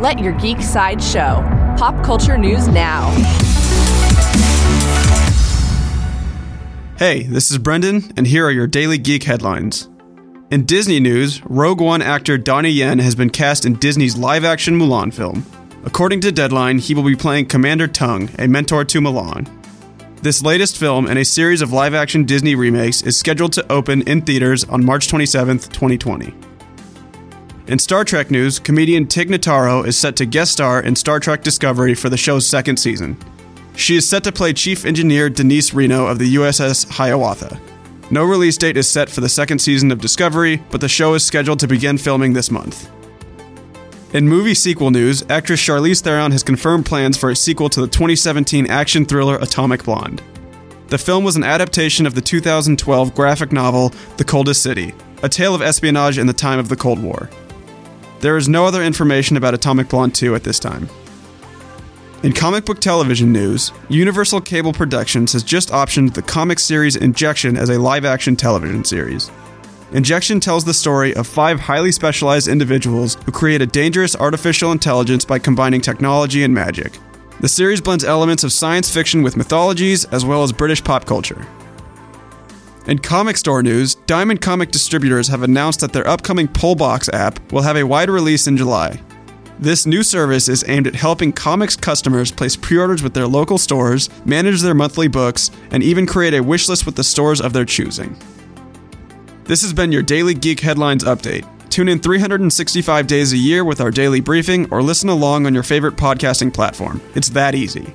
Let your geek side show. Pop culture news now. Hey, this is Brendan, and here are your daily geek headlines. In Disney news, Rogue One actor Donnie Yen has been cast in Disney's live action Mulan film. According to Deadline, he will be playing Commander Tung, a mentor to Mulan. This latest film in a series of live action Disney remakes is scheduled to open in theaters on March 27, 2020. In Star Trek news, comedian Tig Notaro is set to guest star in Star Trek Discovery for the show's second season. She is set to play Chief Engineer Denise Reno of the USS Hiawatha. No release date is set for the second season of Discovery, but the show is scheduled to begin filming this month. In movie sequel news, actress Charlize Theron has confirmed plans for a sequel to the 2017 action thriller Atomic Blonde. The film was an adaptation of the 2012 graphic novel The Coldest City, a tale of espionage in the time of the Cold War. There is no other information about Atomic Blonde 2 at this time. In comic book television news, Universal Cable Productions has just optioned the comic series Injection as a live action television series. Injection tells the story of five highly specialized individuals who create a dangerous artificial intelligence by combining technology and magic. The series blends elements of science fiction with mythologies as well as British pop culture. In comic store news, Diamond Comic Distributors have announced that their upcoming Pullbox app will have a wide release in July. This new service is aimed at helping comics customers place pre orders with their local stores, manage their monthly books, and even create a wish list with the stores of their choosing. This has been your Daily Geek Headlines Update. Tune in 365 days a year with our daily briefing or listen along on your favorite podcasting platform. It's that easy.